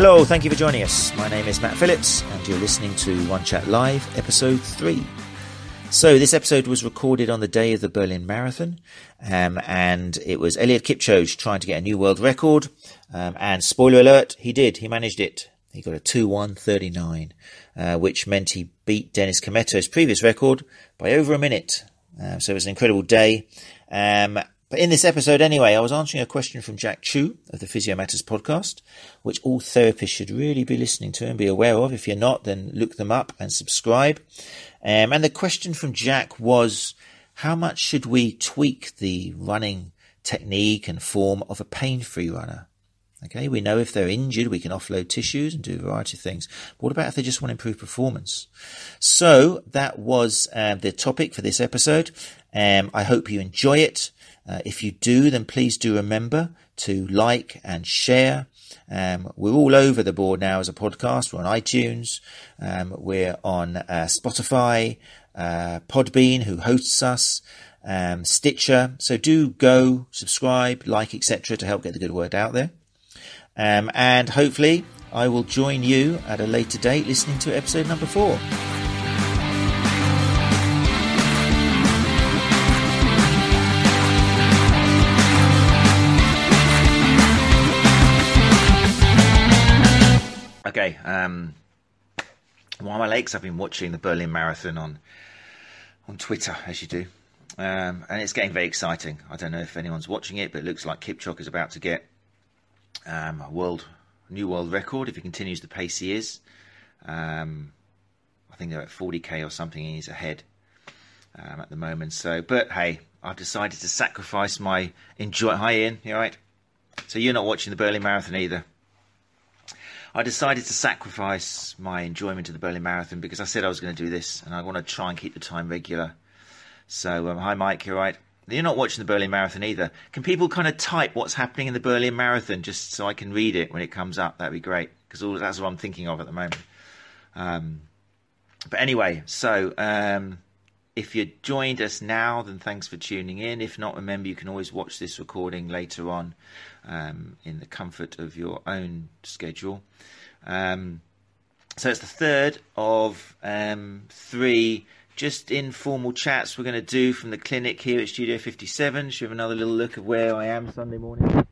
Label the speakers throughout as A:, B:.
A: Hello, thank you for joining us. My name is Matt Phillips, and you're listening to Run Chat Live, episode 3. So, this episode was recorded on the day of the Berlin Marathon, um, and it was Eliud Kipchoge trying to get a new world record. Um, and spoiler alert, he did. He managed it. He got a 2-1-39, uh, which meant he beat Dennis Kimetto's previous record by over a minute. Uh, so it was an incredible day. Um, but in this episode, anyway, I was answering a question from Jack Chew of the Physio Matters podcast, which all therapists should really be listening to and be aware of. If you're not, then look them up and subscribe. Um, and the question from Jack was, how much should we tweak the running technique and form of a pain-free runner? Okay, we know if they're injured, we can offload tissues and do a variety of things. But what about if they just want to improve performance? So that was uh, the topic for this episode. Um, I hope you enjoy it. Uh, if you do, then please do remember to like and share. Um, we're all over the board now as a podcast. We're on iTunes. Um, we're on uh, Spotify, uh, Podbean, who hosts us, um, Stitcher. So do go subscribe, like, etc., to help get the good word out there. Um, and hopefully, I will join you at a later date listening to episode number four. Um, while my legs, I've been watching the Berlin Marathon on on Twitter, as you do, um, and it's getting very exciting. I don't know if anyone's watching it, but it looks like Kipchoge is about to get um, a world new world record if he continues the pace he is. Um, I think they're at 40k or something, and he's ahead um, at the moment. So, but hey, I've decided to sacrifice my enjoy. Hi, Ian. You all right? So you're not watching the Berlin Marathon either. I decided to sacrifice my enjoyment of the Berlin Marathon because I said I was going to do this and I want to try and keep the time regular. So, um, hi Mike, you're right. You're not watching the Berlin Marathon either. Can people kind of type what's happening in the Berlin Marathon just so I can read it when it comes up? That'd be great because that's what I'm thinking of at the moment. Um, but anyway, so um, if you joined us now, then thanks for tuning in. If not, remember you can always watch this recording later on um, in the comfort of your own schedule. Um, so it's the third of um, three just informal chats we're going to do from the clinic here at Studio 57. Should have another little look of where I am Sunday morning.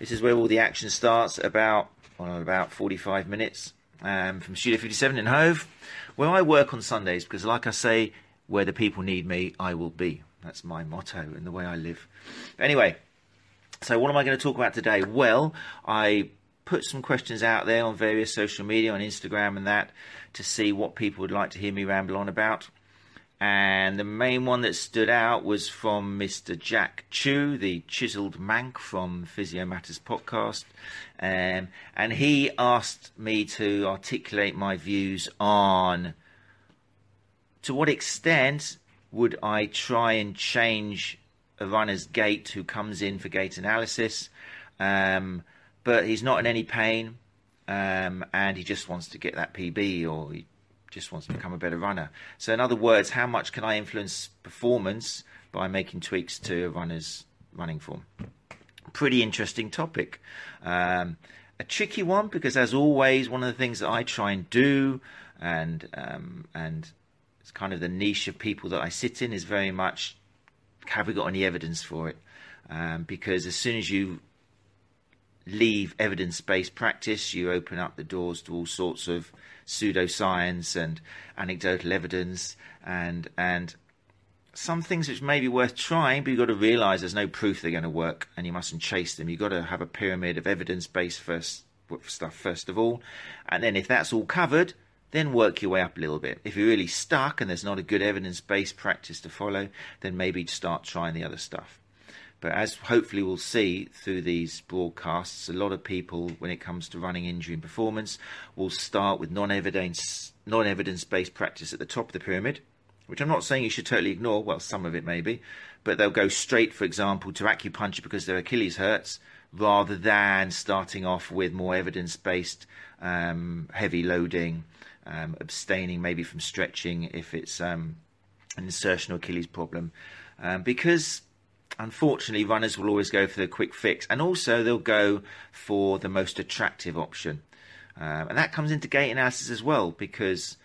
A: This is where all the action starts about well, about 45 minutes um, from Studio 57 in Hove, where I work on Sundays because, like I say, where the people need me, I will be. That's my motto and the way I live. Anyway, so what am I going to talk about today? Well, I put some questions out there on various social media, on Instagram and that, to see what people would like to hear me ramble on about. And the main one that stood out was from Mr. Jack Chew, the chiseled Manc from Physio Matters podcast. Um, and he asked me to articulate my views on to what extent would I try and change a runner's gait who comes in for gait analysis, um, but he's not in any pain, um, and he just wants to get that PB or he just wants to become a better runner. So, in other words, how much can I influence performance by making tweaks to a runner's running form? Pretty interesting topic. Um, a tricky one because, as always, one of the things that I try and do, and um, and it's kind of the niche of people that I sit in is very much have we got any evidence for it? Um, because as soon as you leave evidence-based practice, you open up the doors to all sorts of pseudoscience and anecdotal evidence and and some things which may be worth trying, but you've got to realise there's no proof they're going to work, and you mustn't chase them. You've got to have a pyramid of evidence-based first stuff first of all, and then if that's all covered, then work your way up a little bit. If you're really stuck and there's not a good evidence based practice to follow, then maybe start trying the other stuff. But as hopefully we'll see through these broadcasts, a lot of people, when it comes to running injury and performance, will start with non-evidence non-evidence based practice at the top of the pyramid, which I'm not saying you should totally ignore. Well, some of it maybe, but they'll go straight, for example, to acupuncture because their Achilles hurts, rather than starting off with more evidence based um, heavy loading um, abstaining maybe from stretching if it's um, an insertional Achilles problem, um, because unfortunately, runners will always go for the quick fix, and also they'll go for the most attractive option. Um, and that comes into gait analysis as well because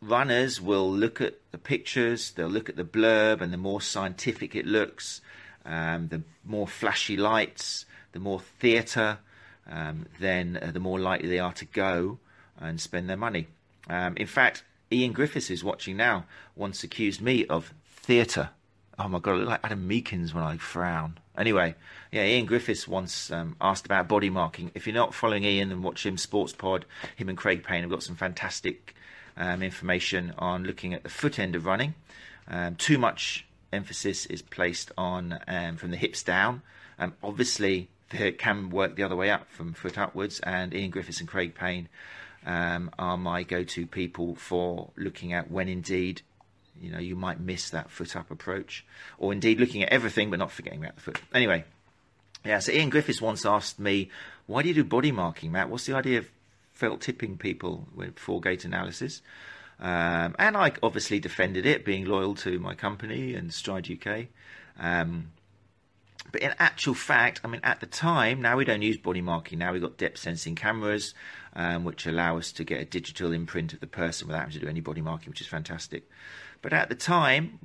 A: runners will look at the pictures, they'll look at the blurb, and the more scientific it looks, um, the more flashy lights, the more theatre, um, then uh, the more likely they are to go and spend their money. Um, in fact, Ian Griffiths who's watching now. Once accused me of theatre. Oh my god, I look like Adam Meakins when I frown. Anyway, yeah, Ian Griffiths once um, asked about body marking. If you're not following Ian and watch him Sports Pod, him and Craig Payne have got some fantastic um, information on looking at the foot end of running. Um, too much emphasis is placed on um, from the hips down. Um, obviously, it can work the other way up from foot upwards, and Ian Griffiths and Craig Payne um, are my go-to people for looking at when indeed you know you might miss that foot up approach, or indeed looking at everything but not forgetting about the foot. Anyway, yeah. So Ian Griffiths once asked me, "Why do you do body marking, Matt? What's the idea of felt tipping people for gait analysis?" Um, and I obviously defended it, being loyal to my company and Stride UK. Um, but in actual fact, I mean, at the time, now we don't use body marking. Now we've got depth sensing cameras, um, which allow us to get a digital imprint of the person without having to do any body marking, which is fantastic. But at the time,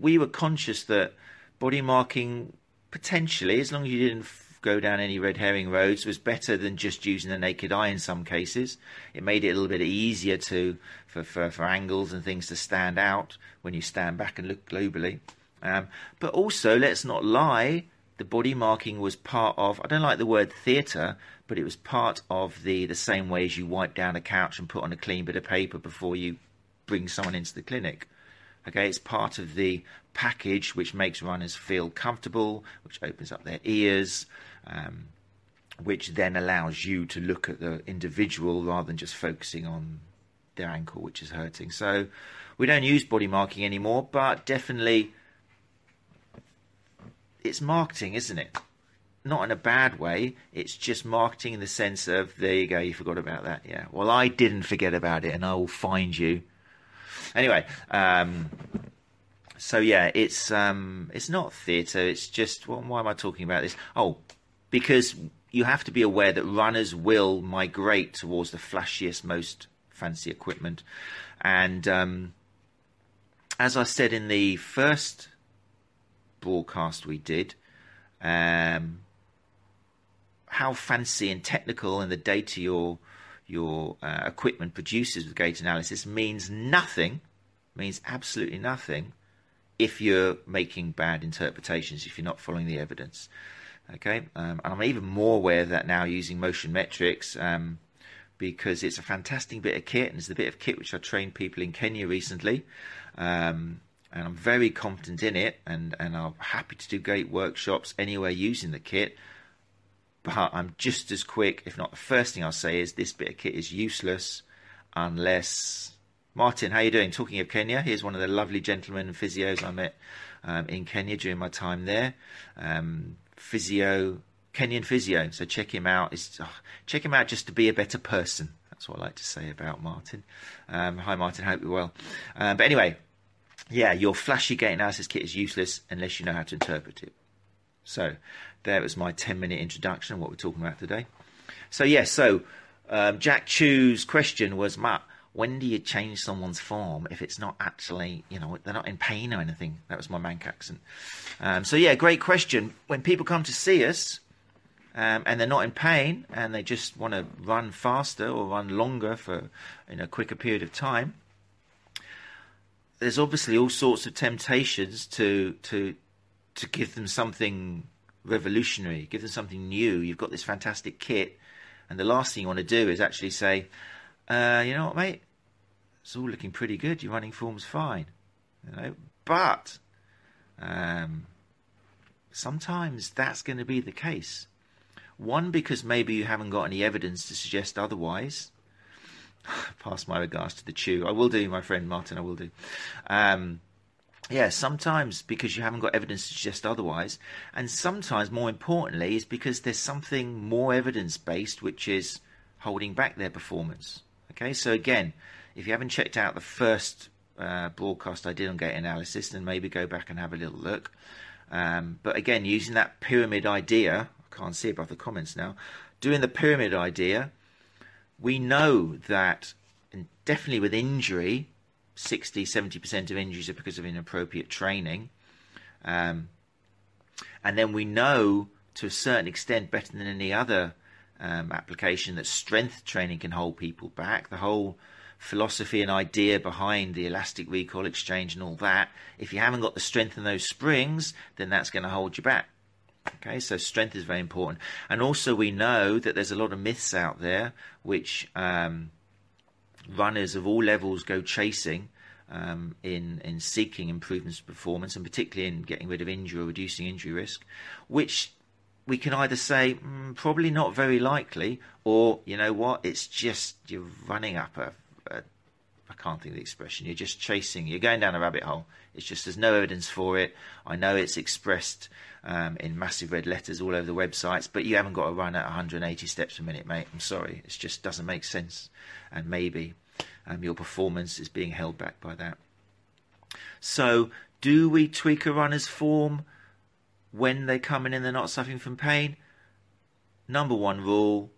A: we were conscious that body marking potentially, as long as you didn't go down any red herring roads, was better than just using the naked eye in some cases. It made it a little bit easier to for, for, for angles and things to stand out when you stand back and look globally. Um, but also, let's not lie, the body marking was part of, I don't like the word theatre, but it was part of the, the same way as you wipe down a couch and put on a clean bit of paper before you bring someone into the clinic. Okay, it's part of the package which makes runners feel comfortable, which opens up their ears, um, which then allows you to look at the individual rather than just focusing on their ankle, which is hurting. So we don't use body marking anymore, but definitely it's marketing, isn't it? Not in a bad way. It's just marketing in the sense of there you go, you forgot about that. Yeah. Well, I didn't forget about it, and I will find you. Anyway, um, so yeah, it's um, it's not theatre. It's just well, why am I talking about this? Oh, because you have to be aware that runners will migrate towards the flashiest, most fancy equipment, and um, as I said in the first broadcast we did, um, how fancy and technical and the data your your uh, equipment produces with gait analysis means nothing, means absolutely nothing, if you're making bad interpretations, if you're not following the evidence. Okay, um, and I'm even more aware of that now using Motion Metrics um, because it's a fantastic bit of kit, and it's the bit of kit which I trained people in Kenya recently. Um, and I'm very confident in it, and, and I'm happy to do gait workshops anywhere using the kit. But I'm just as quick, if not the first thing I'll say is this bit of kit is useless unless Martin, how are you doing? Talking of Kenya, here's one of the lovely gentlemen and physios I met um, in Kenya during my time there. Um, physio, Kenyan physio. So check him out. oh, check him out just to be a better person. That's what I like to say about Martin. Um, hi, Martin. Hope you're well. Um, but anyway, yeah, your flashy gait analysis kit is useless unless you know how to interpret it. So, there was my 10 minute introduction what we're talking about today. So, yes, yeah, so um, Jack Chew's question was, Matt, when do you change someone's form if it's not actually, you know, they're not in pain or anything? That was my Manc accent. Um, so, yeah, great question. When people come to see us um, and they're not in pain and they just want to run faster or run longer for in a quicker period of time, there's obviously all sorts of temptations to to to give them something revolutionary, give them something new. You've got this fantastic kit, and the last thing you want to do is actually say, uh, you know what, mate, it's all looking pretty good. Your running form's fine, you know, but um, sometimes that's going to be the case. One, because maybe you haven't got any evidence to suggest otherwise. pass my regards to the chew. I will do, my friend Martin. I will do. Um, yeah, sometimes because you haven't got evidence to suggest otherwise, and sometimes more importantly is because there's something more evidence based which is holding back their performance. Okay, so again, if you haven't checked out the first uh, broadcast I did on gait analysis, then maybe go back and have a little look. Um, but again, using that pyramid idea, I can't see above the comments now, doing the pyramid idea, we know that and definitely with injury, 60 70% of injuries are because of inappropriate training. Um, and then we know to a certain extent, better than any other um, application, that strength training can hold people back. The whole philosophy and idea behind the elastic recoil exchange and all that, if you haven't got the strength in those springs, then that's going to hold you back. Okay, so strength is very important. And also, we know that there's a lot of myths out there which um, runners of all levels go chasing. Um, in in seeking improvements of performance, and particularly in getting rid of injury or reducing injury risk, which we can either say mm, probably not very likely, or you know what, it's just you're running up a I can't think of the expression. You're just chasing. You're going down a rabbit hole. It's just there's no evidence for it. I know it's expressed um, in massive red letters all over the websites, but you haven't got to run at 180 steps a minute, mate. I'm sorry. It just doesn't make sense. And maybe um, your performance is being held back by that. So, do we tweak a runner's form when they come in and they're not suffering from pain? Number one rule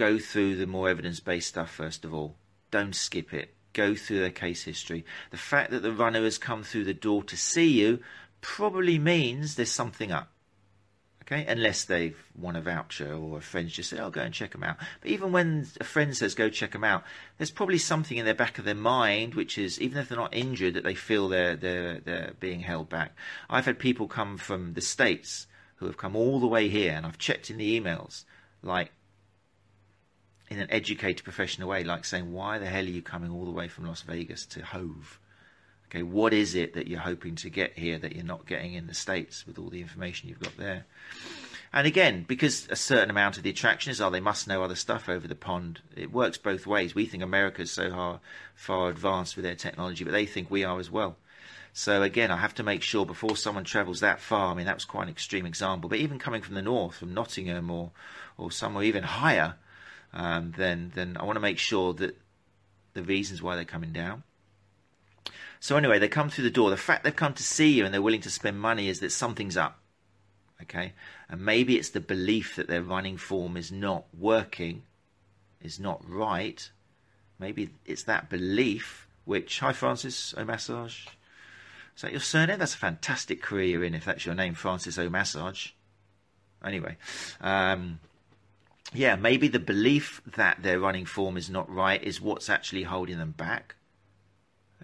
A: go through the more evidence based stuff first of all. Don't skip it. Go through their case history. The fact that the runner has come through the door to see you probably means there's something up. Okay, unless they've won a voucher or a friend's just said, "Oh, go and check them out." But even when a friend says, "Go check them out," there's probably something in the back of their mind, which is even if they're not injured, that they feel they're they're they're being held back. I've had people come from the states who have come all the way here, and I've checked in the emails, like in an educated professional way, like saying, why the hell are you coming all the way from Las Vegas to Hove? Okay, what is it that you're hoping to get here that you're not getting in the States with all the information you've got there? And again, because a certain amount of the attraction is, oh, they must know other stuff over the pond. It works both ways. We think America's so far, far advanced with their technology, but they think we are as well. So again, I have to make sure before someone travels that far. I mean, that was quite an extreme example, but even coming from the north, from Nottingham or or somewhere even higher, um, then then I want to make sure that the reasons why they're coming down. So anyway, they come through the door. The fact they've come to see you and they're willing to spend money is that something's up. Okay, and maybe it's the belief that their running form is not working, is not right. Maybe it's that belief which. Hi, Francis O'Massage. Is that your surname? That's a fantastic career you're in if that's your name, Francis O'Massage. Anyway, um, yeah, maybe the belief that their running form is not right is what's actually holding them back.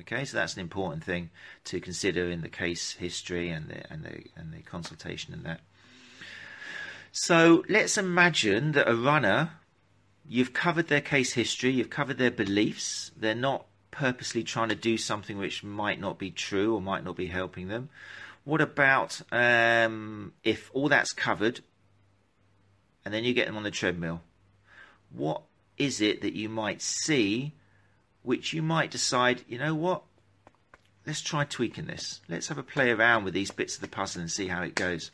A: Okay, so that's an important thing to consider in the case history and the and the and the consultation and that. So let's imagine that a runner, you've covered their case history, you've covered their beliefs. They're not purposely trying to do something which might not be true or might not be helping them. What about um, if all that's covered, and then you get them on the treadmill. What is it that you might see which you might decide, you know what? Let's try tweaking this. Let's have a play around with these bits of the puzzle and see how it goes.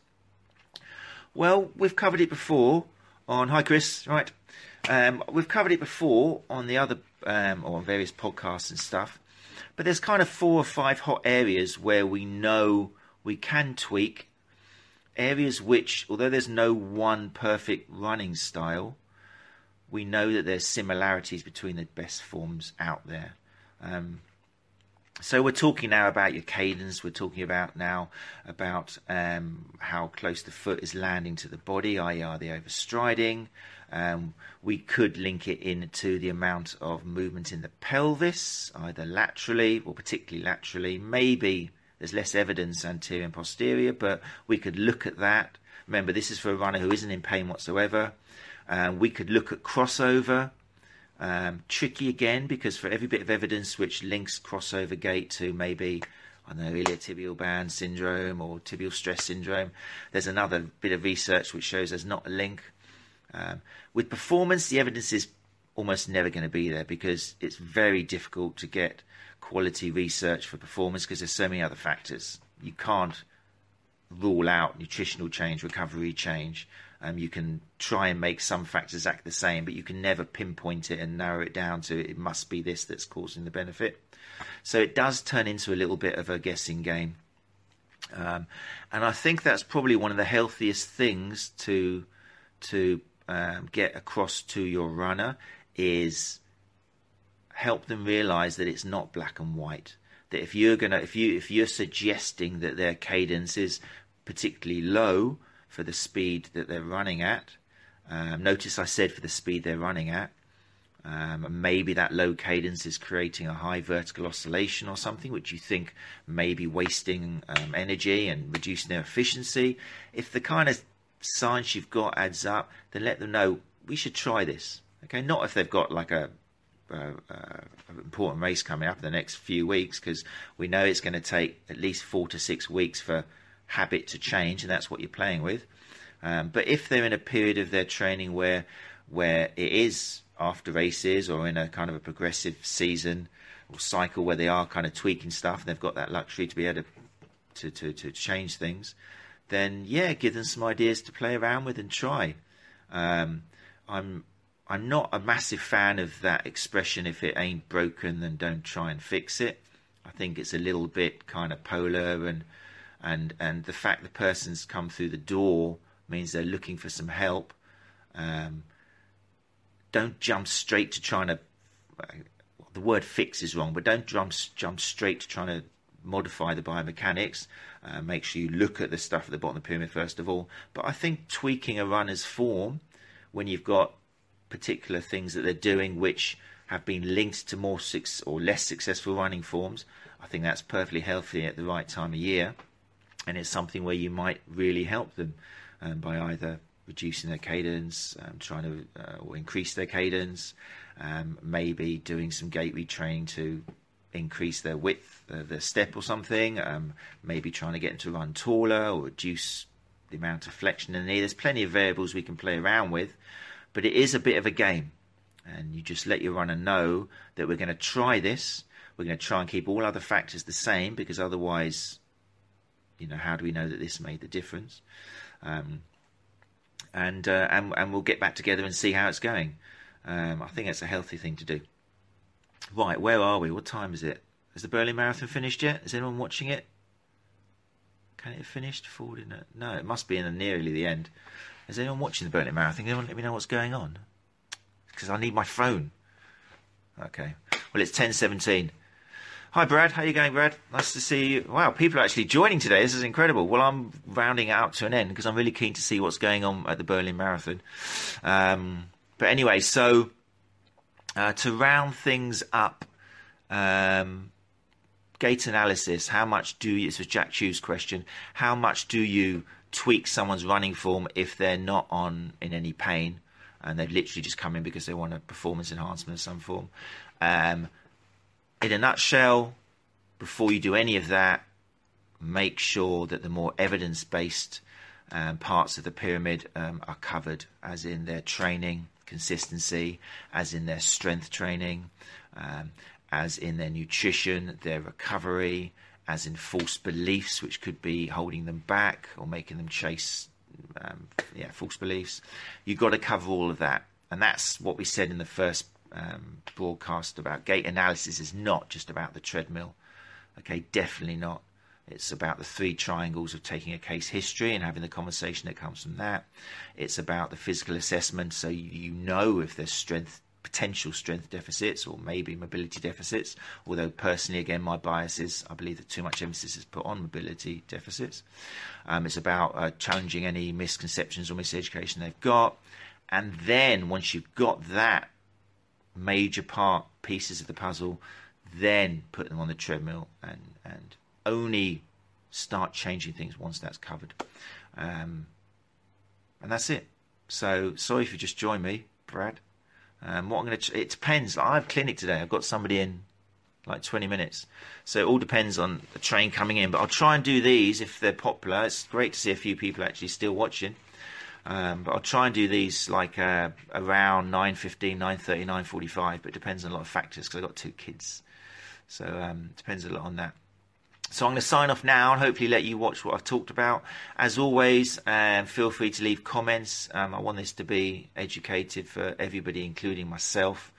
A: Well, we've covered it before on. Hi, Chris. Right. Um, we've covered it before on the other um, or on various podcasts and stuff. But there's kind of four or five hot areas where we know we can tweak areas which, although there's no one perfect running style, we know that there's similarities between the best forms out there. Um, so we're talking now about your cadence. We're talking about now about um, how close the foot is landing to the body, i.e., are they overstriding? Um, we could link it into the amount of movement in the pelvis, either laterally or particularly laterally, maybe there's less evidence anterior and posterior, but we could look at that. Remember, this is for a runner who isn't in pain whatsoever. Um, we could look at crossover. Um, tricky again because for every bit of evidence which links crossover gait to maybe I don't know iliotibial band syndrome or tibial stress syndrome, there's another bit of research which shows there's not a link. Um, with performance, the evidence is almost never going to be there because it's very difficult to get quality research for performance because there's so many other factors. You can't rule out nutritional change, recovery change. Um, you can try and make some factors act the same, but you can never pinpoint it and narrow it down to it must be this that's causing the benefit. So it does turn into a little bit of a guessing game. Um, and I think that's probably one of the healthiest things to to um, get across to your runner is help them realize that it's not black and white. That if you're gonna if you if you're suggesting that their cadence is particularly low for the speed that they're running at, um, notice I said for the speed they're running at. Um, maybe that low cadence is creating a high vertical oscillation or something, which you think may be wasting um, energy and reducing their efficiency. If the kind of science you've got adds up, then let them know we should try this. Okay, not if they've got like a, important race coming up in the next few weeks, because we know it's going to take at least four to six weeks for habit to change, and that's what you're playing with. Um, but if they're in a period of their training where where it is after races or in a kind of a progressive season or cycle where they are kind of tweaking stuff and they've got that luxury to be able to, to, to, to change things, then yeah, give them some ideas to play around with and try. Um, I'm I'm not a massive fan of that expression. If it ain't broken, then don't try and fix it. I think it's a little bit kind of polar, and and and the fact the person's come through the door means they're looking for some help. Um, don't jump straight to trying to. The word "fix" is wrong, but don't jump jump straight to trying to modify the biomechanics. Uh, make sure you look at the stuff at the bottom of the pyramid first of all. But I think tweaking a runner's form when you've got particular things that they're doing which have been linked to more or less successful running forms, I think that's perfectly healthy at the right time of year, and it's something where you might really help them um, by either reducing their cadence, um, trying to uh, or increase their cadence, um, maybe doing some gait retraining to increase their width, uh, their step or something, um, maybe trying to get them to run taller or reduce the amount of flexion in the knee. There's plenty of variables we can play around with, but it is a bit of a game. And you just let your runner know that we're going to try this. We're going to try and keep all other factors the same because otherwise, you know, how do we know that this made the difference? Um, and, uh, and and we'll get back together and see how it's going. Um, I think it's a healthy thing to do. Right, where are we? What time is it? Has the Berlin Marathon finished yet? Is anyone watching it? Can it have finished? Forward in it? No, it must be in the nearly the end. Is anyone watching the Berlin Marathon? Anyone let me know what's going on? Because I need my phone. Okay. Well, it's ten seventeen. Hi, Brad. How are you going, Brad? Nice to see you. Wow, people are actually joining today. This is incredible. Well, I'm rounding it out to an end because I'm really keen to see what's going on at the Berlin Marathon. Um, but anyway, so uh, to round things up, um, gait analysis. How much do you? This was Jack Chew's question. How much do you tweak someone's running form if they're not on in any pain and they've literally just come in because they want a performance enhancement of some form? Um, in a nutshell, before you do any of that, make sure that the more evidence based um, parts of the pyramid um, are covered, as in their training, consistency, as in their strength training, um, as in their nutrition, their recovery, as in false beliefs, which could be holding them back or making them chase, um, yeah, false beliefs. You've got to cover all of that, and that's what we said in the first um, broadcast about gait analysis. Is not just about the treadmill. Okay, definitely not. It's about the three triangles of taking a case history and having the conversation that comes from that. It's about the physical assessment, so you know if there's strength, potential strength deficits, or maybe mobility deficits. Although personally, again, my bias is I believe that too much emphasis is put on mobility deficits. Um, it's about uh, challenging any misconceptions or miseducation they've got, and then once you've got that major part pieces of the puzzle, then put them on the treadmill and and only start changing things once that's covered. Um, and that's it. So sorry if you just join me, Brad. Um, what I'm going to, it depends. I have clinic today. I've got somebody in like 20 minutes. So it all depends on the train coming in. But I'll try and do these if they're popular. It's great to see a few people actually still watching. Um, but I'll try and do these like uh, around 9.15, 9.30, 9.45. But it depends on a lot of factors because I've got two kids. So um, depends a lot on that. So I'm going to sign off now and hopefully let you watch what I've talked about. As always, um, feel free to leave comments. Um, I want this to be educated for everybody, including myself.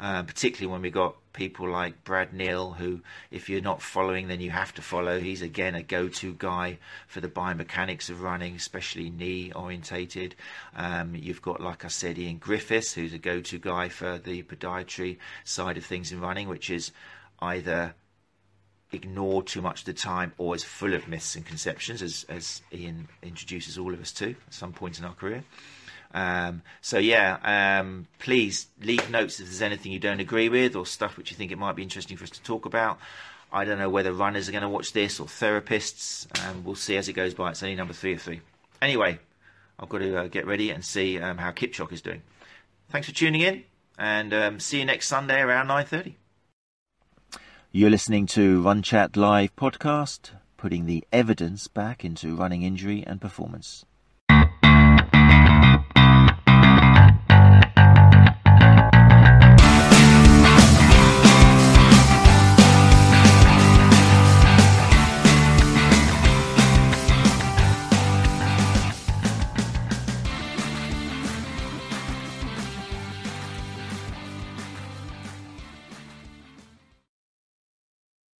A: Uh, particularly when we got people like Brad Neal, who, if you're not following, then you have to follow. He's again a go-to guy for the biomechanics of running, especially knee orientated. Um, you've got, like I said, Ian Griffiths, who's a go-to guy for the podiatry side of things in running, which is either ignored too much of the time or is full of myths and conceptions, as, as Ian introduces all of us to at some point in our career. Um, so yeah, um, please leave notes if there's anything you don't agree with or stuff which you think it might be interesting for us to talk about. I don't know whether runners are going to watch this or therapists. Um, we'll see as it goes by. It's only number three of three. Anyway, I've got to uh, get ready and see um, how Kipchoge is doing. Thanks for tuning in, and um, see you next Sunday around nine thirty. You're listening to Run Chat Live podcast, putting the evidence back into running injury and performance.